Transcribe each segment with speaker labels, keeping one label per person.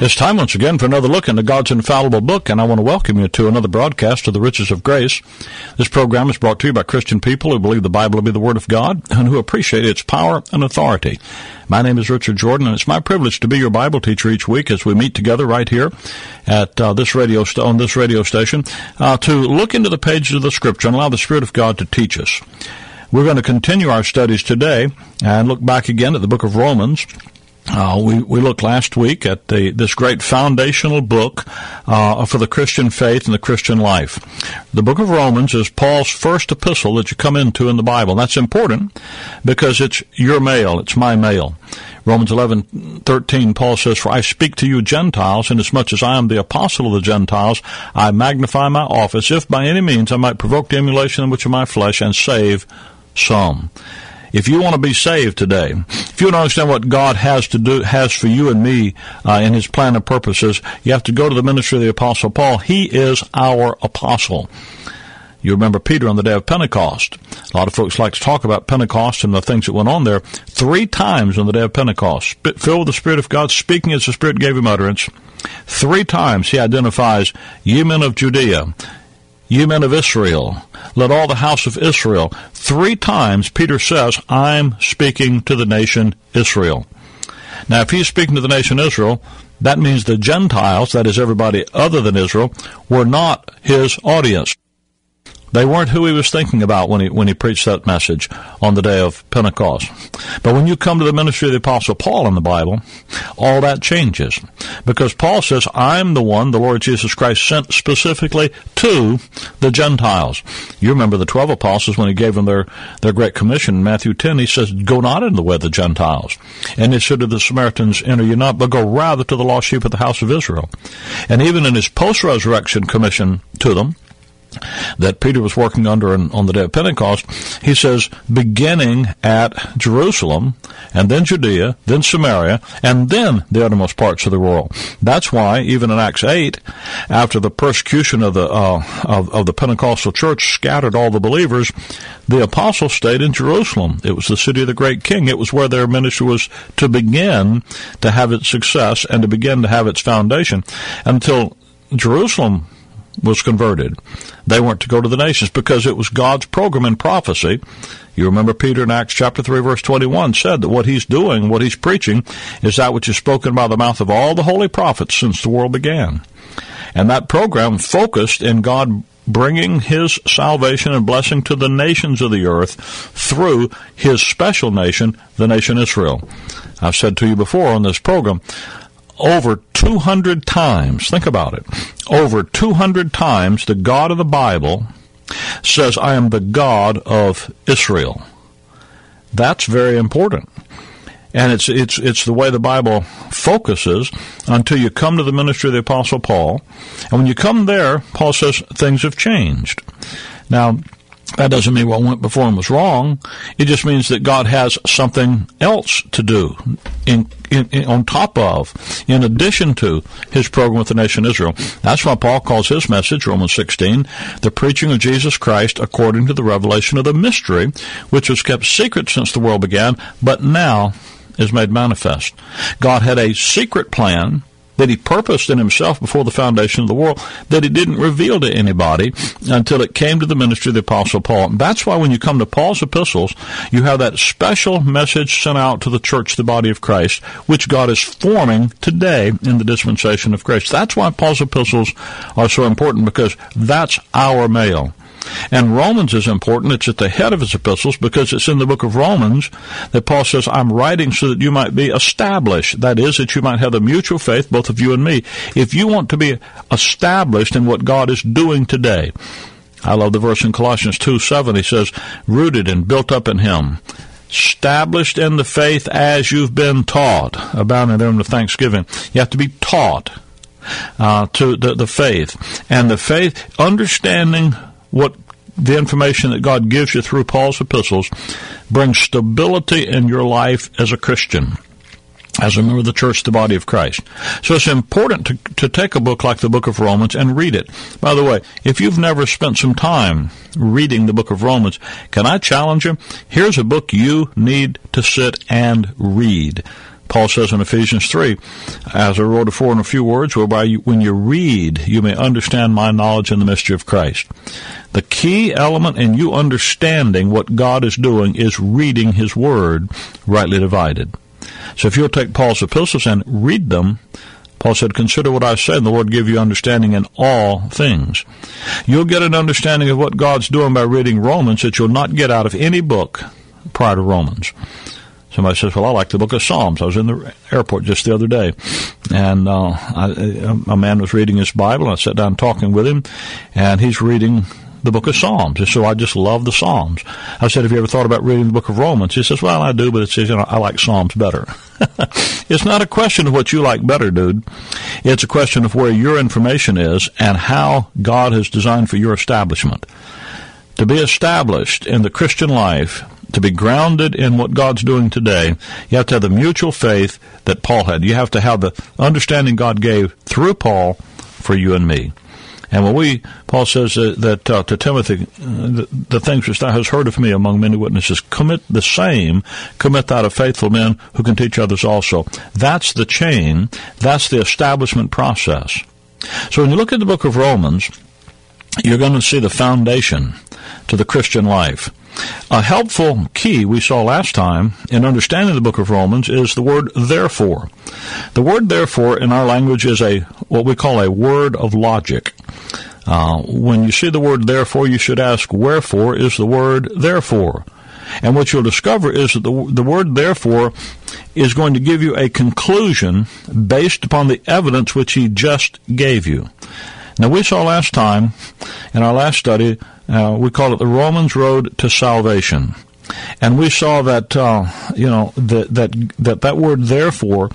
Speaker 1: It's time once again for another look into God's infallible book, and I want to welcome you to another broadcast of the Riches of Grace. This program is brought to you by Christian people who believe the Bible to be the Word of God and who appreciate its power and authority. My name is Richard Jordan, and it's my privilege to be your Bible teacher each week as we meet together right here at uh, this radio st- on this radio station uh, to look into the pages of the Scripture and allow the Spirit of God to teach us. We're going to continue our studies today and look back again at the book of Romans. Uh, we, we looked last week at the, this great foundational book uh, for the Christian faith and the Christian life. The book of Romans is Paul's first epistle that you come into in the Bible. That's important because it's your mail, it's my mail. Romans 11:13 Paul says for I speak to you Gentiles inasmuch as I am the apostle of the Gentiles I magnify my office if by any means I might provoke the emulation in which of my flesh and save some if you want to be saved today, if you want to understand what God has to do, has for you and me uh, in His plan and purposes, you have to go to the ministry of the Apostle Paul. He is our apostle. You remember Peter on the day of Pentecost. A lot of folks like to talk about Pentecost and the things that went on there. Three times on the day of Pentecost, filled with the Spirit of God, speaking as the Spirit gave him utterance. Three times he identifies, ye men of Judea, ye men of Israel, let all the house of Israel. Three times Peter says, I'm speaking to the nation Israel. Now, if he's speaking to the nation Israel, that means the Gentiles, that is everybody other than Israel, were not his audience. They weren't who he was thinking about when he when he preached that message on the day of Pentecost. But when you come to the ministry of the Apostle Paul in the Bible, all that changes. Because Paul says, I'm the one the Lord Jesus Christ sent specifically to the Gentiles. You remember the twelve apostles when he gave them their, their great commission in Matthew 10, he says, Go not in the way of the Gentiles. And he said to the Samaritans, Enter you not, but go rather to the lost sheep of the house of Israel. And even in his post-resurrection commission to them, that Peter was working under on the day of Pentecost, he says, beginning at Jerusalem, and then Judea, then Samaria, and then the uttermost parts of the world. That's why, even in Acts 8, after the persecution of the, uh, of, of the Pentecostal church scattered all the believers, the apostles stayed in Jerusalem. It was the city of the great king. It was where their ministry was to begin to have its success and to begin to have its foundation until Jerusalem was converted. They weren't to go to the nations because it was God's program and prophecy. You remember Peter in Acts chapter 3 verse 21 said that what he's doing, what he's preaching, is that which is spoken by the mouth of all the holy prophets since the world began. And that program focused in God bringing his salvation and blessing to the nations of the earth through his special nation, the nation Israel. I've said to you before on this program, over 200 times, think about it, over 200 times the God of the Bible says, I am the God of Israel. That's very important. And it's, it's, it's the way the Bible focuses until you come to the ministry of the Apostle Paul. And when you come there, Paul says things have changed. Now, that doesn't mean what went before him was wrong. It just means that God has something else to do in, in, in, on top of, in addition to his program with the nation of Israel. That's why Paul calls his message, Romans 16, the preaching of Jesus Christ according to the revelation of the mystery, which was kept secret since the world began, but now is made manifest. God had a secret plan that he purposed in himself before the foundation of the world that he didn't reveal to anybody until it came to the ministry of the apostle Paul. And that's why when you come to Paul's epistles, you have that special message sent out to the church, the body of Christ, which God is forming today in the dispensation of grace. That's why Paul's epistles are so important because that's our mail. And Romans is important. It's at the head of his epistles because it's in the book of Romans that Paul says, I'm writing so that you might be established. That is, that you might have the mutual faith, both of you and me. If you want to be established in what God is doing today, I love the verse in Colossians 2 7. He says, rooted and built up in Him established in the faith as you've been taught. Abounding in the thanksgiving. You have to be taught uh, to the, the faith. And the faith, understanding what the information that God gives you through Paul's epistles brings stability in your life as a Christian as a member of the church, the body of Christ. So it's important to, to take a book like the book of Romans and read it. By the way, if you've never spent some time reading the book of Romans, can I challenge you? Here's a book you need to sit and read. Paul says in Ephesians 3, as I wrote before in a few words, whereby you, when you read, you may understand my knowledge and the mystery of Christ. The key element in you understanding what God is doing is reading His Word rightly divided. So if you'll take Paul's epistles and read them, Paul said, Consider what I said, and the Lord give you understanding in all things. You'll get an understanding of what God's doing by reading Romans that you'll not get out of any book prior to Romans. Somebody says, "Well, I like the Book of Psalms." I was in the airport just the other day, and uh, I, a man was reading his Bible. And I sat down talking with him, and he's reading the book of Psalms. And so I just love the Psalms. I said, have you ever thought about reading the book of Romans? He says, well, I do, but it says, you know, I like Psalms better. it's not a question of what you like better, dude. It's a question of where your information is and how God has designed for your establishment. To be established in the Christian life, to be grounded in what God's doing today, you have to have the mutual faith that Paul had. You have to have the understanding God gave through Paul for you and me. And when we, Paul says that, that uh, to Timothy, uh, the, the, things which thou hast heard of me among many witnesses, commit the same, commit that of faithful men who can teach others also. That's the chain. That's the establishment process. So when you look at the book of Romans, you're going to see the foundation to the Christian life. A helpful key we saw last time in understanding the book of Romans is the word therefore. The word therefore in our language is a what we call a word of logic. Uh, when you see the word therefore, you should ask wherefore is the word therefore. And what you'll discover is that the, the word therefore is going to give you a conclusion based upon the evidence which he just gave you. Now, we saw last time in our last study, uh, we call it the Romans Road to Salvation. And we saw that, uh, you know, that, that, that that word therefore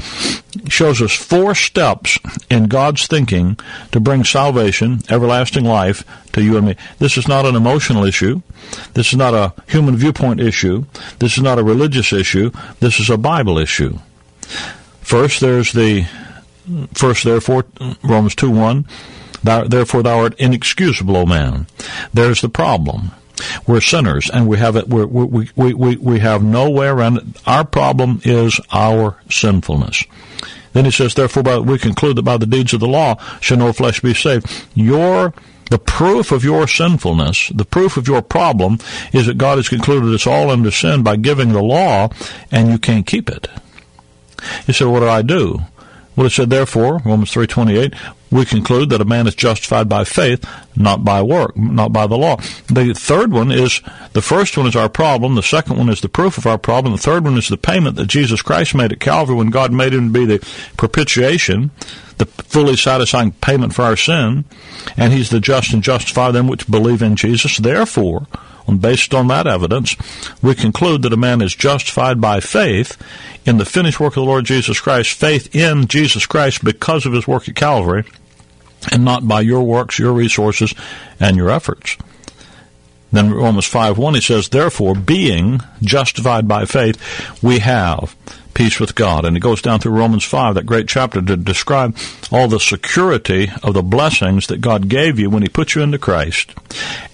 Speaker 1: shows us four steps in God's thinking to bring salvation, everlasting life to you and me. This is not an emotional issue. This is not a human viewpoint issue. This is not a religious issue. This is a Bible issue. First, there's the, first, therefore, Romans 2 1 Thou, therefore, thou art inexcusable, O man. There's the problem. We're sinners, and we have it. we we, we, we, we have no way around it. Our problem is our sinfulness. Then he says, therefore, by, we conclude that by the deeds of the law shall no flesh be saved. Your the proof of your sinfulness, the proof of your problem, is that God has concluded it's all under sin by giving the law, and you can't keep it. You say, what do I do? Well, it said, therefore, Romans 3.28, we conclude that a man is justified by faith, not by work, not by the law. The third one is, the first one is our problem. The second one is the proof of our problem. The third one is the payment that Jesus Christ made at Calvary when God made him to be the propitiation, the fully satisfying payment for our sin. And he's the just and justify them which believe in Jesus. Therefore, based on that evidence, we conclude that a man is justified by faith in the finished work of the Lord Jesus Christ, faith in Jesus Christ because of his work at Calvary, and not by your works, your resources, and your efforts. Then Romans 5 1, he says, Therefore, being justified by faith, we have peace with God. And it goes down through Romans 5, that great chapter, to describe all the security of the blessings that God gave you when he put you into Christ.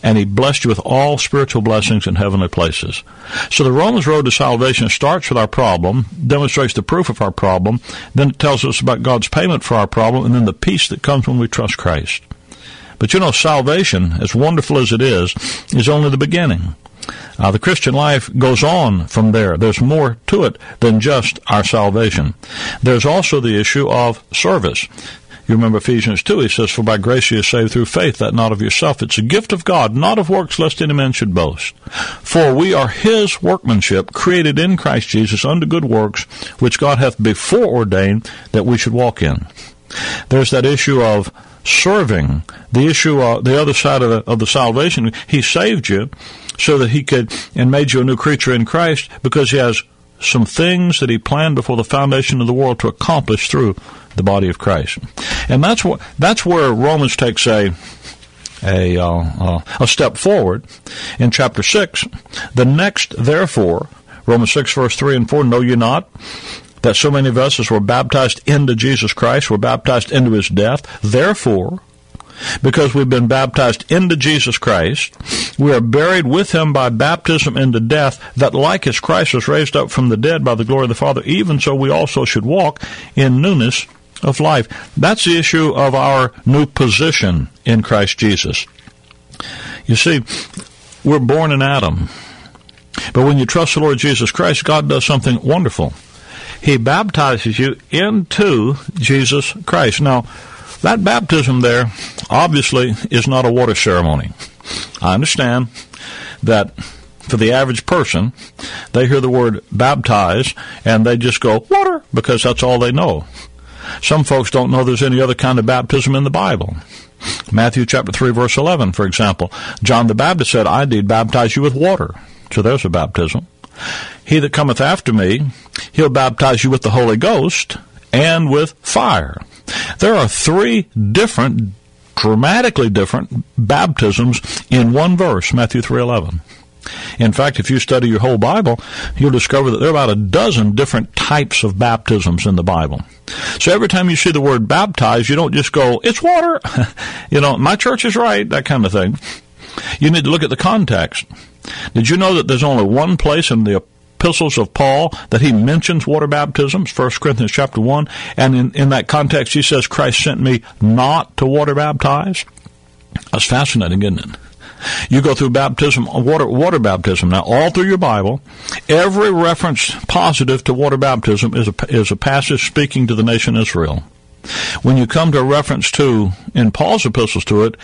Speaker 1: And he blessed you with all spiritual blessings in heavenly places. So the Romans road to salvation starts with our problem, demonstrates the proof of our problem, then it tells us about God's payment for our problem, and then the peace that comes when we trust Christ. But you know, salvation, as wonderful as it is, is only the beginning. Uh, the Christian life goes on from there. There's more to it than just our salvation. There's also the issue of service. You remember Ephesians 2, he says, For by grace you are saved through faith, that not of yourself. It's a gift of God, not of works, lest any man should boast. For we are his workmanship, created in Christ Jesus unto good works, which God hath before ordained that we should walk in. There's that issue of serving. The issue, uh, the other side of the, of the salvation, He saved you so that He could and made you a new creature in Christ because He has some things that He planned before the foundation of the world to accomplish through the body of Christ. And that's what that's where Romans takes a a uh, uh, a step forward in chapter six. The next, therefore, Romans six verse three and four. Know you not that so many of us as were baptized into Jesus Christ were baptized into His death. Therefore, because we've been baptized into Jesus Christ, we are buried with him by baptism into death, that like as Christ was raised up from the dead by the glory of the Father, even so we also should walk in newness of life. That's the issue of our new position in Christ Jesus. You see, we're born in Adam. But when you trust the Lord Jesus Christ, God does something wonderful. He baptizes you into Jesus Christ. Now, that baptism there obviously is not a water ceremony. I understand that for the average person, they hear the word baptize and they just go, water, because that's all they know. Some folks don't know there's any other kind of baptism in the Bible. Matthew chapter 3 verse 11, for example. John the Baptist said, I did baptize you with water. So there's a baptism. He that cometh after me, he'll baptize you with the Holy Ghost and with fire. There are three different, dramatically different baptisms in one verse, Matthew 3.11. In fact, if you study your whole Bible, you'll discover that there are about a dozen different types of baptisms in the Bible. So every time you see the word baptize, you don't just go, it's water. you know, my church is right, that kind of thing. You need to look at the context. Did you know that there's only one place in the epistles of Paul that he mentions water baptisms, 1 Corinthians chapter 1, and in, in that context he says, Christ sent me not to water baptize? That's fascinating, isn't it? You go through baptism, water, water baptism. Now, all through your Bible, every reference positive to water baptism is a, is a passage speaking to the nation Israel. When you come to a reference to, in Paul's epistles to it,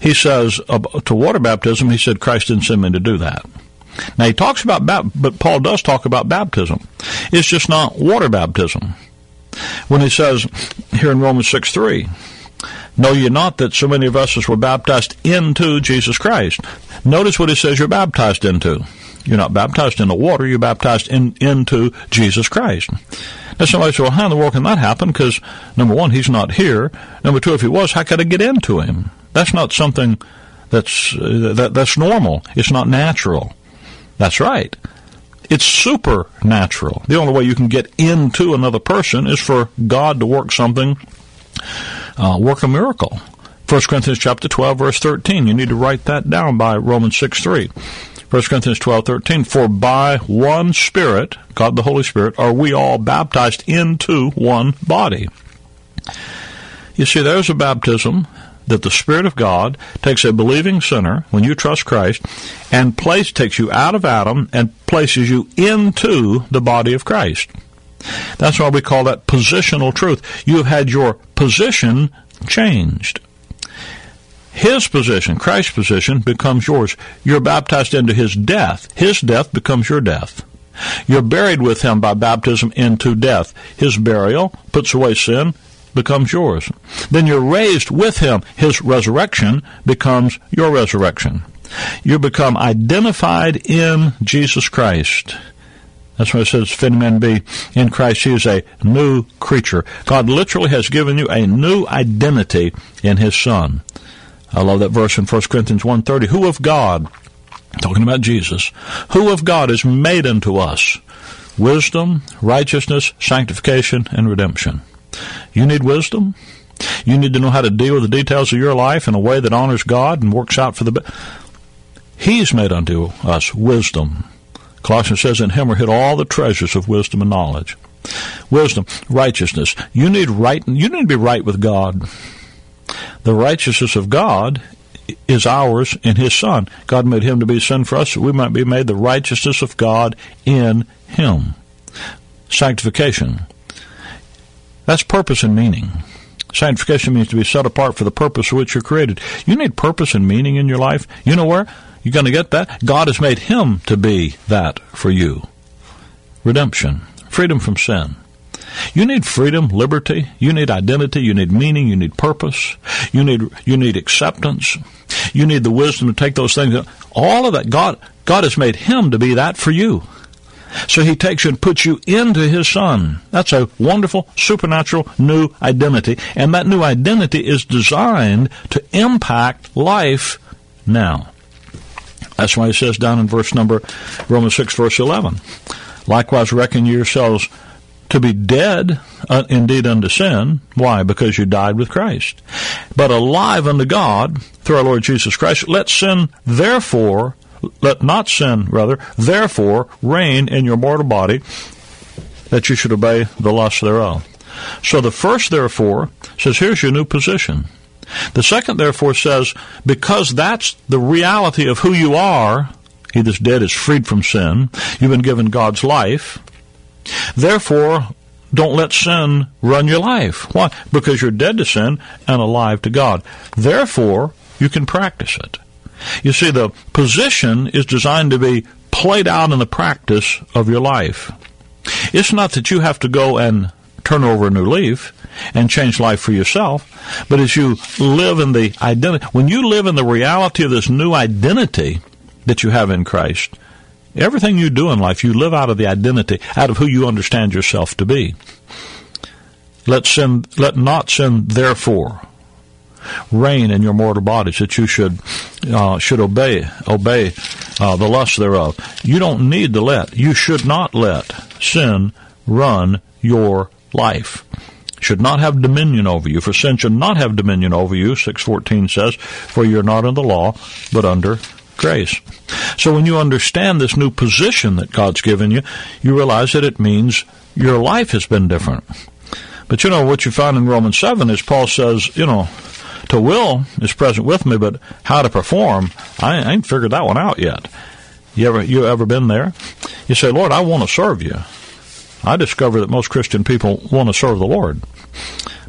Speaker 1: he says, uh, to water baptism, he said, Christ didn't send me to do that. Now he talks about, but Paul does talk about baptism. It's just not water baptism. When he says here in Romans 6 3, Know ye not that so many of us were baptized into Jesus Christ? Notice what he says you're baptized into. You're not baptized into water, you're baptized in, into Jesus Christ. Now somebody says, well, how in the world can that happen? Because, number one, he's not here. Number two, if he was, how could I get into him? That's not something that's, uh, that, that's normal. It's not natural. That's right. It's supernatural. The only way you can get into another person is for God to work something, uh, work a miracle. 1 Corinthians chapter 12 verse 13. You need to write that down by Romans 6 3. 1 Corinthians 12, 13, for by one Spirit, God the Holy Spirit, are we all baptized into one body. You see, there's a baptism that the Spirit of God takes a believing sinner, when you trust Christ, and place takes you out of Adam and places you into the body of Christ. That's why we call that positional truth. You have had your position changed. His position, Christ's position, becomes yours. You're baptized into his death. His death becomes your death. You're buried with him by baptism into death. His burial puts away sin becomes yours. Then you're raised with him. His resurrection becomes your resurrection. You become identified in Jesus Christ. That's why it says, any man be in Christ, he is a new creature. God literally has given you a new identity in his Son. I love that verse in 1 Corinthians 1.30. Who of God, talking about Jesus, who of God is made unto us wisdom, righteousness, sanctification, and redemption? You need wisdom. You need to know how to deal with the details of your life in a way that honors God and works out for the best. He's made unto us wisdom. Colossians says, In him are hid all the treasures of wisdom and knowledge. Wisdom, righteousness. You need right. You need to be right with God. The righteousness of God is ours in His Son. God made Him to be sin for us, so we might be made the righteousness of God in Him. Sanctification. That's purpose and meaning. Sanctification means to be set apart for the purpose for which you're created. You need purpose and meaning in your life. You know where? You're going to get that? God has made Him to be that for you. Redemption. Freedom from sin. You need freedom, liberty. You need identity. You need meaning. You need purpose. You need you need acceptance. You need the wisdom to take those things. All of that, God God has made Him to be that for you. So He takes you and puts you into His Son. That's a wonderful, supernatural new identity, and that new identity is designed to impact life now. That's why He says down in verse number Romans six, verse eleven. Likewise, reckon yourselves to be dead uh, indeed unto sin. Why? Because you died with Christ. But alive unto God through our Lord Jesus Christ. Let sin therefore, let not sin rather, therefore reign in your mortal body that you should obey the lust thereof. So the first therefore says here's your new position. The second therefore says because that's the reality of who you are, he that's dead is freed from sin. You've been given God's life. Therefore, don't let sin run your life. Why? Because you're dead to sin and alive to God. Therefore, you can practice it. You see, the position is designed to be played out in the practice of your life. It's not that you have to go and turn over a new leaf and change life for yourself, but as you live in the identity, when you live in the reality of this new identity that you have in Christ, Everything you do in life, you live out of the identity, out of who you understand yourself to be. Let sin, let not sin, therefore, reign in your mortal bodies that you should uh, should obey obey uh, the lust thereof. You don't need to let. You should not let sin run your life. Should not have dominion over you, for sin should not have dominion over you. Six fourteen says, "For you're not in the law, but under grace. So when you understand this new position that God's given you, you realize that it means your life has been different. But you know, what you find in Romans 7 is Paul says, you know, to will is present with me, but how to perform, I ain't figured that one out yet. You ever, you ever been there? You say, Lord, I want to serve you. I discover that most Christian people want to serve the Lord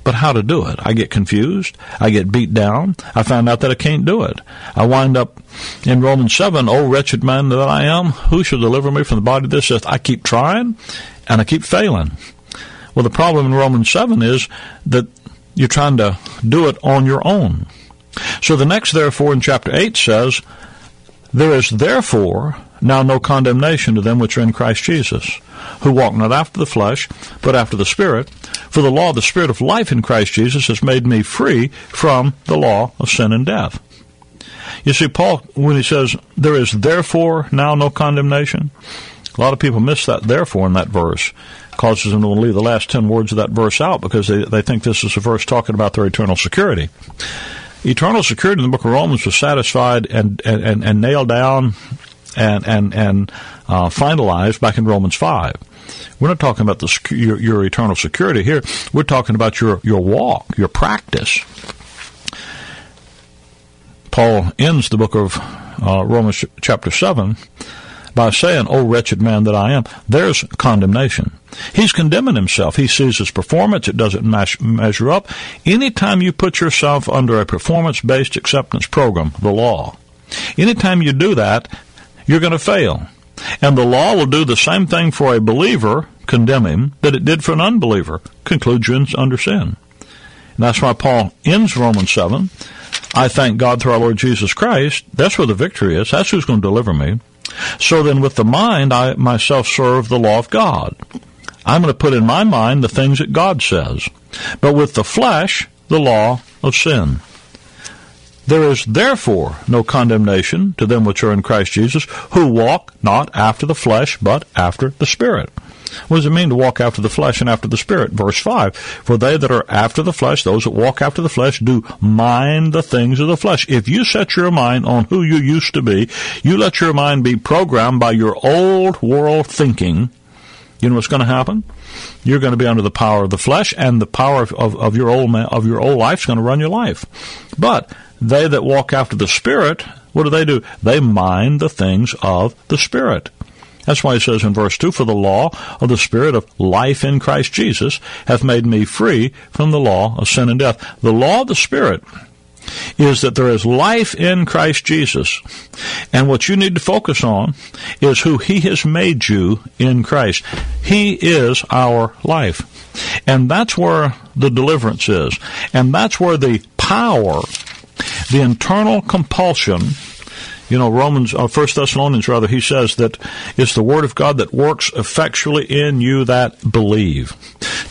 Speaker 1: but how to do it. I get confused. I get beat down. I find out that I can't do it. I wind up in Romans 7, oh wretched man that I am, who shall deliver me from the body of this? I keep trying and I keep failing. Well, the problem in Romans 7 is that you're trying to do it on your own. So the next therefore in chapter 8 says, There is therefore now no condemnation to them which are in Christ Jesus, who walk not after the flesh, but after the Spirit. For the law of the Spirit of life in Christ Jesus has made me free from the law of sin and death. You see, Paul, when he says, there is therefore now no condemnation, a lot of people miss that therefore in that verse. Causes them to leave the last ten words of that verse out because they, they think this is a verse talking about their eternal security. Eternal security in the book of Romans was satisfied and, and, and nailed down and and and uh, finalized back in Romans five. We're not talking about the your, your eternal security here. We're talking about your your walk, your practice. Paul ends the book of uh, Romans chapter seven by saying, "O wretched man that I am." There's condemnation. He's condemning himself. He sees his performance; it doesn't mash, measure up. Anytime you put yourself under a performance-based acceptance program, the law, anytime you do that, you're going to fail. And the law will do the same thing for a believer, condemn him, that it did for an unbeliever, conclude you under sin. And that's why Paul ends Romans 7. I thank God through our Lord Jesus Christ. That's where the victory is. That's who's going to deliver me. So then with the mind, I myself serve the law of God. I'm going to put in my mind the things that God says. But with the flesh, the law of sin. There is therefore no condemnation to them which are in Christ Jesus, who walk not after the flesh, but after the Spirit. What does it mean to walk after the flesh and after the Spirit? Verse 5 For they that are after the flesh, those that walk after the flesh, do mind the things of the flesh. If you set your mind on who you used to be, you let your mind be programmed by your old world thinking, you know what's going to happen? You're going to be under the power of the flesh, and the power of, of, of your old man, of your old life is going to run your life. But they that walk after the Spirit, what do they do? They mind the things of the Spirit. That's why he says in verse 2, For the law of the Spirit of life in Christ Jesus hath made me free from the law of sin and death. The law of the Spirit is that there is life in Christ Jesus. And what you need to focus on is who He has made you in Christ. He is our life. And that's where the deliverance is. And that's where the power, the internal compulsion, you know, Romans, uh, First Thessalonians rather, he says that it's the Word of God that works effectually in you that believe.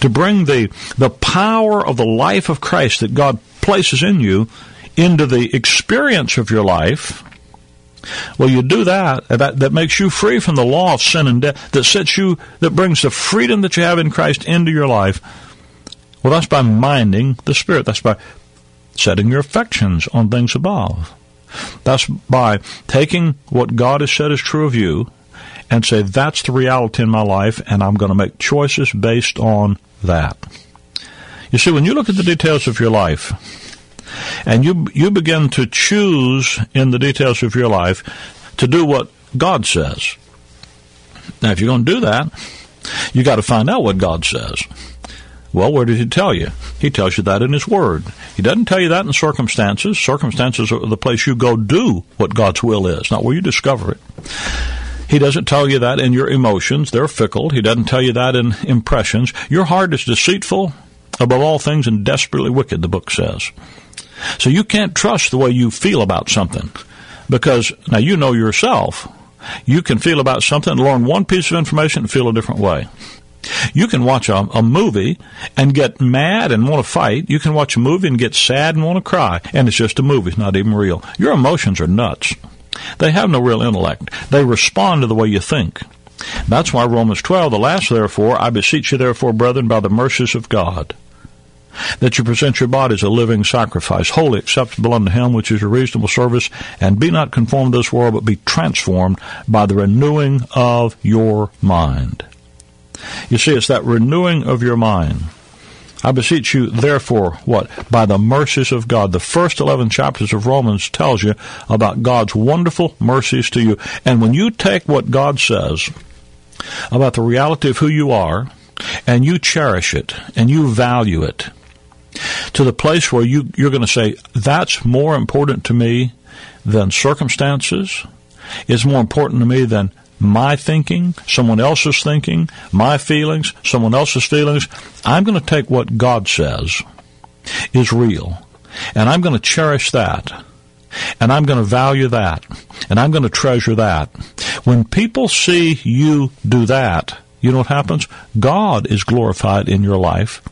Speaker 1: To bring the, the power of the life of Christ that God places in you into the experience of your life, well, you do that, that, that makes you free from the law of sin and death, that sets you, that brings the freedom that you have in Christ into your life. Well, that's by minding the Spirit. That's by setting your affections on things above. That's by taking what God has said is true of you and say, that's the reality in my life, and I'm going to make choices based on that. You see, when you look at the details of your life, and you you begin to choose in the details of your life to do what God says. Now, if you're going to do that, you got to find out what God says. Well, where did He tell you? He tells you that in His Word. He doesn't tell you that in circumstances. Circumstances are the place you go do what God's will is, not where you discover it. He doesn't tell you that in your emotions. They're fickle. He doesn't tell you that in impressions. Your heart is deceitful above all things and desperately wicked, the book says. So you can't trust the way you feel about something because now you know yourself. You can feel about something, learn one piece of information, and feel a different way. You can watch a, a, movie and get mad and want to fight. You can watch a movie and get sad and want to cry. And it's just a movie. It's not even real. Your emotions are nuts. They have no real intellect. They respond to the way you think. That's why Romans 12, the last therefore, I beseech you therefore, brethren, by the mercies of God, that you present your bodies a living sacrifice, wholly acceptable unto him, which is your reasonable service, and be not conformed to this world, but be transformed by the renewing of your mind you see, it's that renewing of your mind. I beseech you, therefore, what? By the mercies of God. The first 11 chapters of Romans tells you about God's wonderful mercies to you. And when you take what God says about the reality of who you are, and you cherish it, and you value it, to the place where you, you're going to say, that's more important to me than circumstances, is more important to me than my thinking, someone else's thinking, my feelings, someone else's feelings. I'm going to take what God says is real, and I'm going to cherish that. And I'm going to value that. And I'm going to treasure that. When people see you do that, you know what happens? God is glorified in your life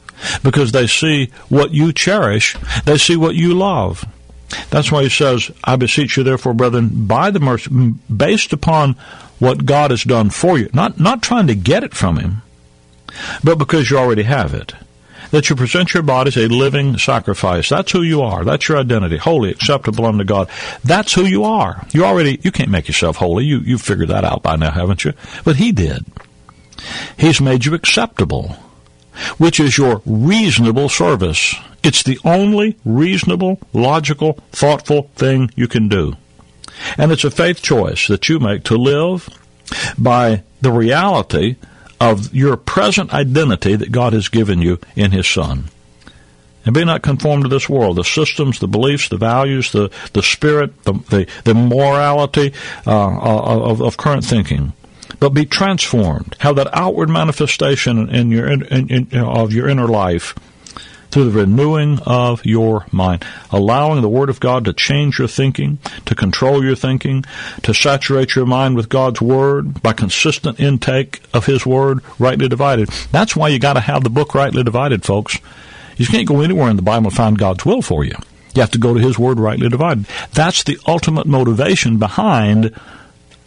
Speaker 1: because they see what you cherish. They see what you love. That's why he says, I beseech you therefore, brethren, by the mercy, based upon what God has done for you. Not, not trying to get it from Him, but because you already have it. That you present your body as a living sacrifice. That's who you are. That's your identity. Holy, acceptable unto God. That's who you are. You already, you can't make yourself holy. You, you've figured that out by now, haven't you? But He did. He's made you acceptable, which is your reasonable service. It's the only reasonable, logical, thoughtful thing you can do. And it's a faith choice that you make to live by the reality of your present identity that God has given you in His Son. And be not conformed to this world, the systems, the beliefs, the values, the, the spirit, the, the, the morality uh, of, of current thinking but be transformed. Have that outward manifestation in your in, in, of your inner life through the renewing of your mind, allowing the Word of God to change your thinking, to control your thinking, to saturate your mind with God's Word by consistent intake of His Word, rightly divided. That's why you got to have the book rightly divided, folks. You can't go anywhere in the Bible and find God's will for you. You have to go to His Word rightly divided. That's the ultimate motivation behind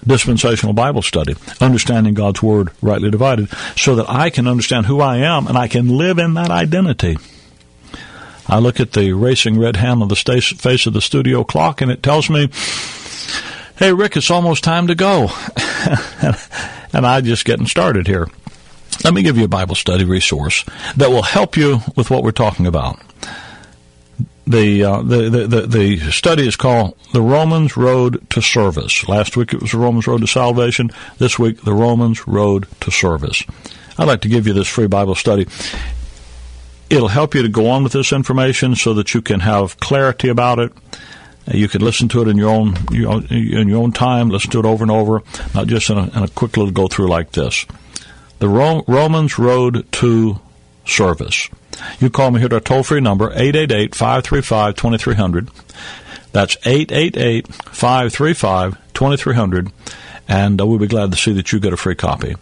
Speaker 1: dispensational Bible study, understanding God's Word rightly divided, so that I can understand who I am and I can live in that identity. I look at the racing red hand on the face of the studio clock and it tells me, hey, Rick, it's almost time to go. and I'm just getting started here. Let me give you a Bible study resource that will help you with what we're talking about. The, uh, the, the, the, the study is called The Romans Road to Service. Last week it was The Romans Road to Salvation. This week, The Romans Road to Service. I'd like to give you this free Bible study It'll help you to go on with this information so that you can have clarity about it. You can listen to it in your own in your own time. Listen to it over and over, not just in a, in a quick little go through like this. The Romans Road to Service. You call me here at our toll free number 888 535 2300. That's 888 535 2300, and uh, we'll be glad to see that you get a free copy.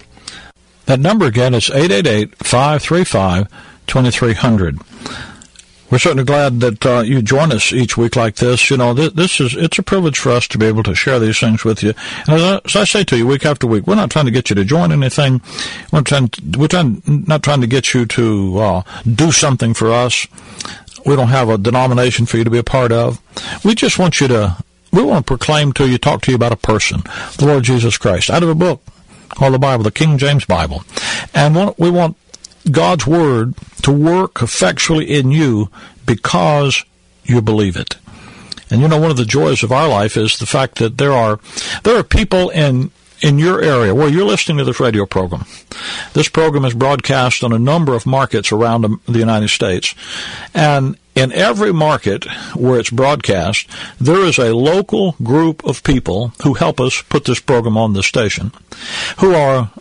Speaker 1: That number again is 888 535 2300. We're certainly glad that uh, you join us each week like this. You know, this, this, is it's a privilege for us to be able to share these things with you. And as I, as I, say to you week after week, we're not trying to get you to join anything. We're trying, we're trying, not trying to get you to uh, do something for us. We don't have a denomination for you to be a part of. We just want you to. We want to proclaim to you, talk to you about a person, the Lord Jesus Christ, out of a book called the Bible, the King James Bible, and we want God's Word to work effectually in you because you believe it. And you know, one of the joys of our life is the fact that there are there are people in in your area where you're listening to this radio program. This program is broadcast on a number of markets around the United States. And in every market where it's broadcast, there is a local group of people who help us put this program on the station who are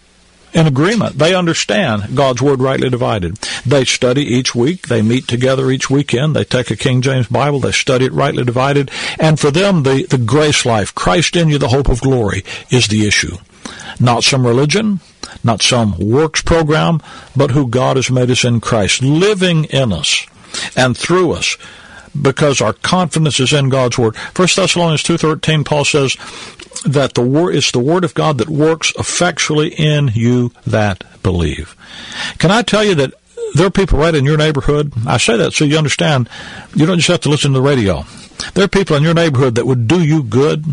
Speaker 1: in agreement. They understand God's Word rightly divided. They study each week. They meet together each weekend. They take a King James Bible. They study it rightly divided. And for them, the, the grace life, Christ in you, the hope of glory, is the issue. Not some religion, not some works program, but who God has made us in Christ, living in us and through us because our confidence is in God's word. First Thessalonians 2:13 Paul says that the word is the word of God that works effectually in you that believe. Can I tell you that there are people right in your neighborhood. I say that so you understand. You don't just have to listen to the radio. There are people in your neighborhood that would do you good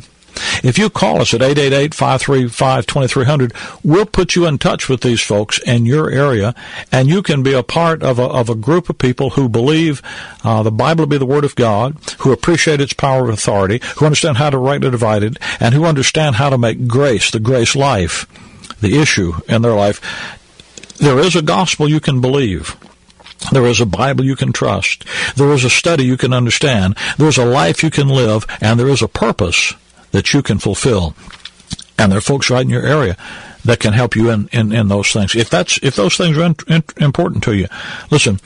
Speaker 1: if you call us at 888-535-2300, we'll put you in touch with these folks in your area, and you can be a part of a, of a group of people who believe uh, the Bible to be the Word of God, who appreciate its power of authority, who understand how to rightly divide it, and who understand how to make grace, the grace life, the issue in their life. There is a gospel you can believe. There is a Bible you can trust. There is a study you can understand. There is a life you can live, and there is a purpose that you can fulfill. And there are folks right in your area that can help you in, in, in those things. If that's if those things are in, in, important to you, listen.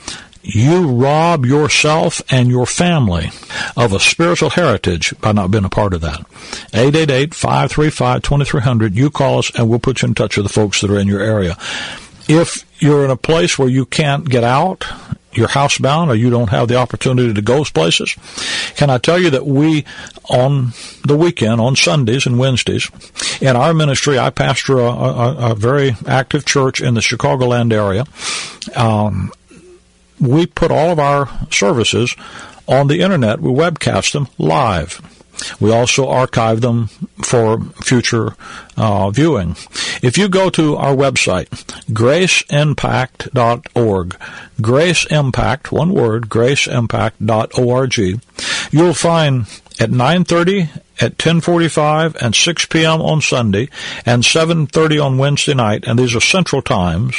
Speaker 1: You rob yourself and your family of a spiritual heritage by not being a part of that. 888-535-2300. You call us and we'll put you in touch with the folks that are in your area. If you're in a place where you can't get out you're housebound or you don't have the opportunity to go places, can I tell you that we, on the weekend, on Sundays and Wednesdays, in our ministry, I pastor a, a, a very active church in the Chicagoland area. Um, we put all of our services on the internet. We webcast them live. We also archive them for future uh, viewing. If you go to our website, graceimpact.org, graceimpact, one word, graceimpact.org, you'll find at 9.30, at 10.45, and 6 p.m. on Sunday, and 7.30 on Wednesday night, and these are central times,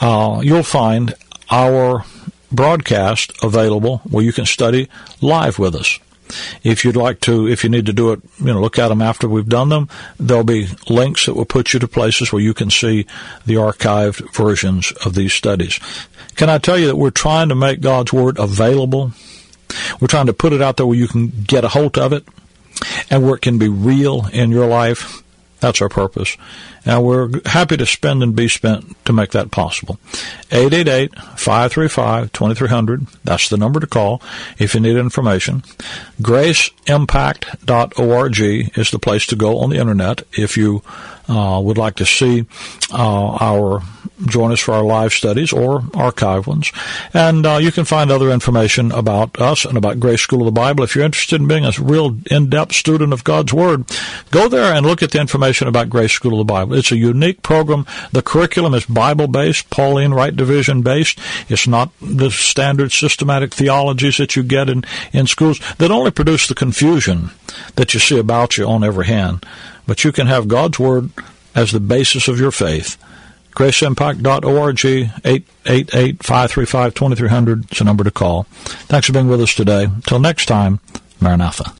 Speaker 1: uh, you'll find our broadcast available where you can study live with us. If you'd like to, if you need to do it, you know, look at them after we've done them. There'll be links that will put you to places where you can see the archived versions of these studies. Can I tell you that we're trying to make God's Word available? We're trying to put it out there where you can get a hold of it and where it can be real in your life. That's our purpose. And we're happy to spend and be spent to make that possible. 888-535-2300. That's the number to call if you need information. GraceImpact.org is the place to go on the internet if you would like to see uh, our join us for our live studies or archive ones. And uh, you can find other information about us and about Grace School of the Bible. If you're interested in being a real in-depth student of God's Word, go there and look at the information about Grace School of the Bible. It's a unique program. The curriculum is Bible-based, Pauline Right Division based. It's not the standard systematic theologies that you get in, in schools that only produce the confusion that you see about you on every hand. But you can have God's Word as the basis of your faith graceimpact.org, 888-535-2300 is the number to call. Thanks for being with us today. Until next time, Maranatha.